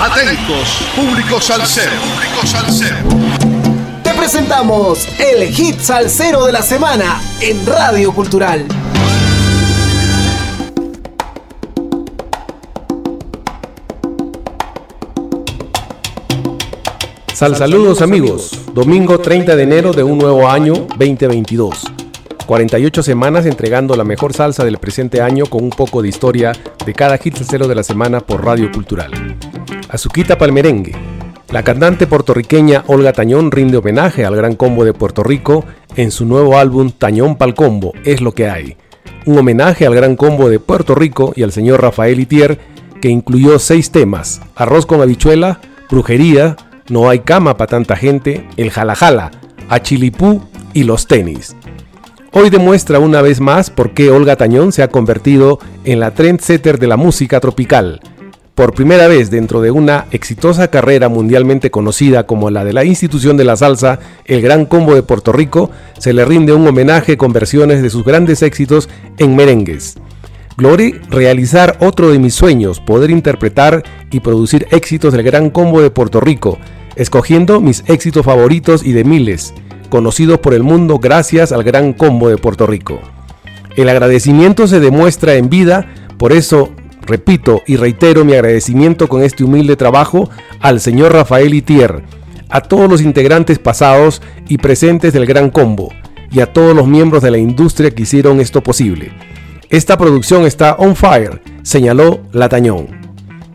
Atentos, público salsero. Público salsero. Te presentamos el hit salsero de la semana en Radio Cultural. Sal saludos amigos, domingo 30 de enero de un nuevo año 2022. 48 semanas entregando la mejor salsa del presente año con un poco de historia de cada hit salsero de la semana por Radio Cultural. Azuquita Palmerengue. La cantante puertorriqueña Olga Tañón rinde homenaje al gran combo de Puerto Rico en su nuevo álbum Tañón Pal Combo, es lo que hay. Un homenaje al gran combo de Puerto Rico y al señor Rafael Itier, que incluyó seis temas: Arroz con habichuela, Brujería, No hay cama para tanta gente, El Jalajala, Achilipú y Los Tenis. Hoy demuestra una vez más por qué Olga Tañón se ha convertido en la trendsetter de la música tropical por primera vez dentro de una exitosa carrera mundialmente conocida como la de la institución de la salsa, el Gran Combo de Puerto Rico, se le rinde un homenaje con versiones de sus grandes éxitos en merengues. Glory realizar otro de mis sueños, poder interpretar y producir éxitos del Gran Combo de Puerto Rico, escogiendo mis éxitos favoritos y de miles, conocidos por el mundo gracias al Gran Combo de Puerto Rico. El agradecimiento se demuestra en vida, por eso Repito y reitero mi agradecimiento con este humilde trabajo al señor Rafael Itier, a todos los integrantes pasados y presentes del Gran Combo y a todos los miembros de la industria que hicieron esto posible. Esta producción está on fire, señaló La Tañón.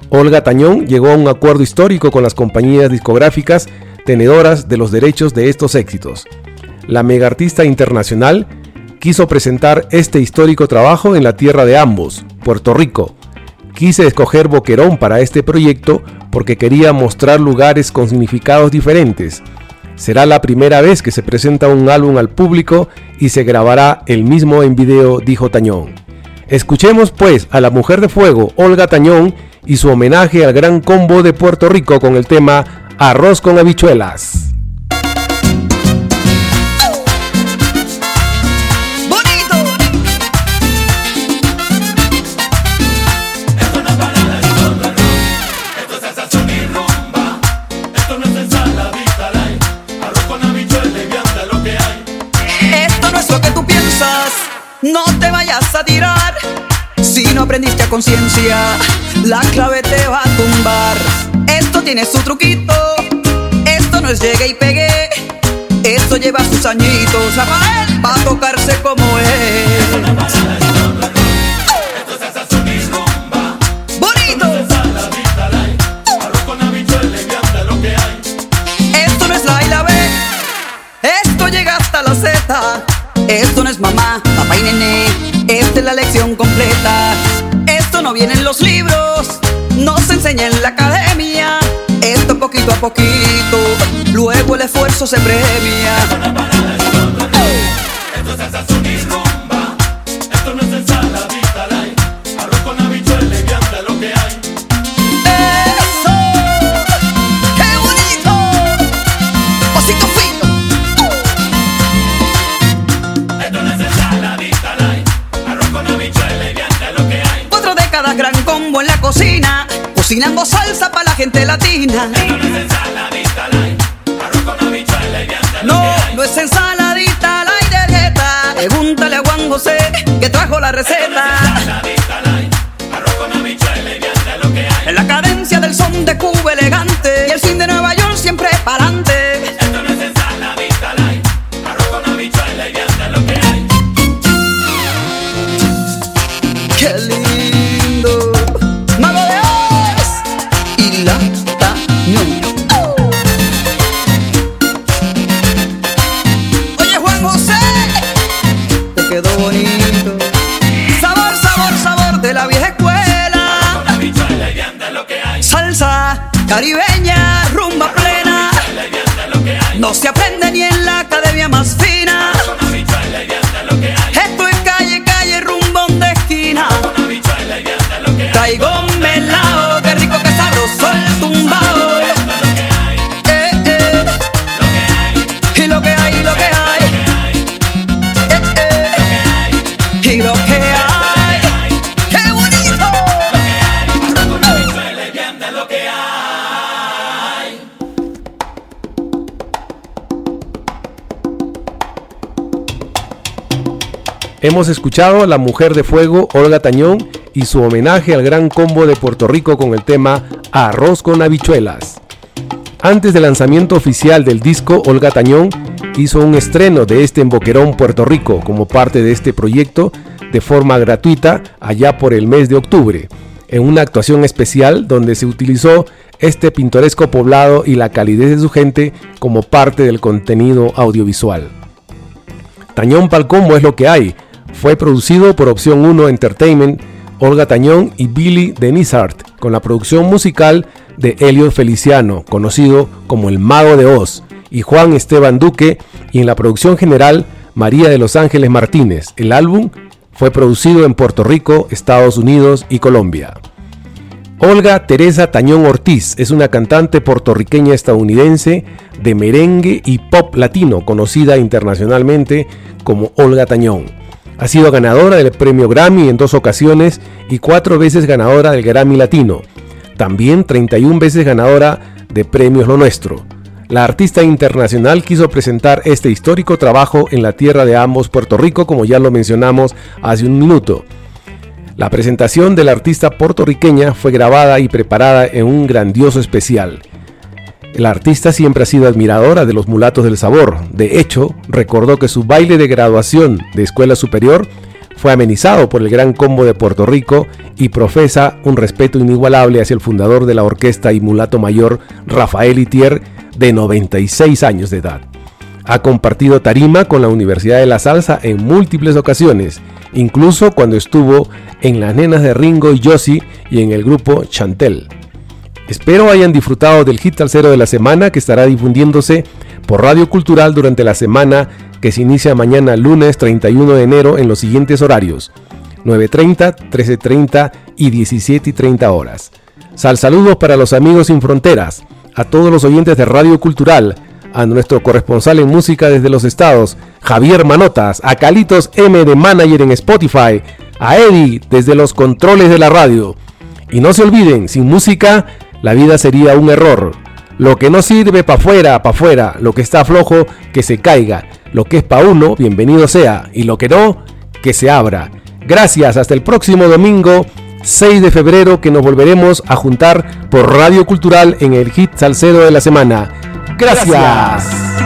Olga Tañón llegó a un acuerdo histórico con las compañías discográficas tenedoras de los derechos de estos éxitos. La mega artista internacional quiso presentar este histórico trabajo en la tierra de ambos, Puerto Rico, Quise escoger Boquerón para este proyecto porque quería mostrar lugares con significados diferentes. Será la primera vez que se presenta un álbum al público y se grabará el mismo en video, dijo Tañón. Escuchemos pues a la mujer de fuego, Olga Tañón, y su homenaje al gran combo de Puerto Rico con el tema Arroz con habichuelas. Te vayas a tirar. Si no aprendiste a conciencia, la clave te va a tumbar. Esto tiene su truquito. Esto no es llegue y pegué. Esto lleva sus añitos, Rafael, va a tocarse como es. Esto no es mamá, papá y nené, esta es la lección completa. Esto no viene en los libros, no se enseña en la academia. Esto poquito a poquito, luego el esfuerzo se premia. Cocinando salsa para la gente latina. No, no es ensaladita, la de dieta. Pregúntale a Juan José que trajo la receta. En la cadencia del son de Cuba elegante y el fin de Nueva York siempre para adelante. Caribeña, rumba plena. No se Hemos escuchado a la mujer de fuego Olga Tañón y su homenaje al gran combo de Puerto Rico con el tema Arroz con habichuelas. Antes del lanzamiento oficial del disco, Olga Tañón hizo un estreno de este en Boquerón, Puerto Rico, como parte de este proyecto de forma gratuita allá por el mes de octubre, en una actuación especial donde se utilizó este pintoresco poblado y la calidez de su gente como parte del contenido audiovisual. Tañón Palcombo es lo que hay, fue producido por Opción 1 Entertainment, Olga Tañón y Billy Denisart, con la producción musical de Elliot Feliciano, conocido como el Mago de Oz, y Juan Esteban Duque, y en la producción general María de los Ángeles Martínez. El álbum fue producido en Puerto Rico, Estados Unidos y Colombia. Olga Teresa Tañón Ortiz es una cantante puertorriqueña estadounidense de merengue y pop latino, conocida internacionalmente como Olga Tañón. Ha sido ganadora del premio Grammy en dos ocasiones y cuatro veces ganadora del Grammy Latino. También 31 veces ganadora de premios Lo Nuestro. La artista internacional quiso presentar este histórico trabajo en la tierra de ambos, Puerto Rico, como ya lo mencionamos hace un minuto. La presentación de la artista puertorriqueña fue grabada y preparada en un grandioso especial. La artista siempre ha sido admiradora de los mulatos del sabor. De hecho, recordó que su baile de graduación de escuela superior fue amenizado por el Gran Combo de Puerto Rico y profesa un respeto inigualable hacia el fundador de la orquesta y mulato mayor Rafael Itier, de 96 años de edad. Ha compartido tarima con la Universidad de la Salsa en múltiples ocasiones, incluso cuando estuvo en las nenas de Ringo y Josie y en el grupo Chantel. Espero hayan disfrutado del hit cero de la semana que estará difundiéndose por Radio Cultural durante la semana que se inicia mañana lunes 31 de enero en los siguientes horarios 9.30, 13.30 y 17.30 horas. Sal saludos para los amigos sin fronteras, a todos los oyentes de Radio Cultural, a nuestro corresponsal en música desde los estados, Javier Manotas, a Calitos M de Manager en Spotify, a Eddie desde los controles de la radio. Y no se olviden, sin música la vida sería un error. Lo que no sirve para afuera, para afuera. Lo que está flojo, que se caiga. Lo que es para uno, bienvenido sea. Y lo que no, que se abra. Gracias, hasta el próximo domingo 6 de febrero que nos volveremos a juntar por Radio Cultural en el hit salcedo de la semana. Gracias.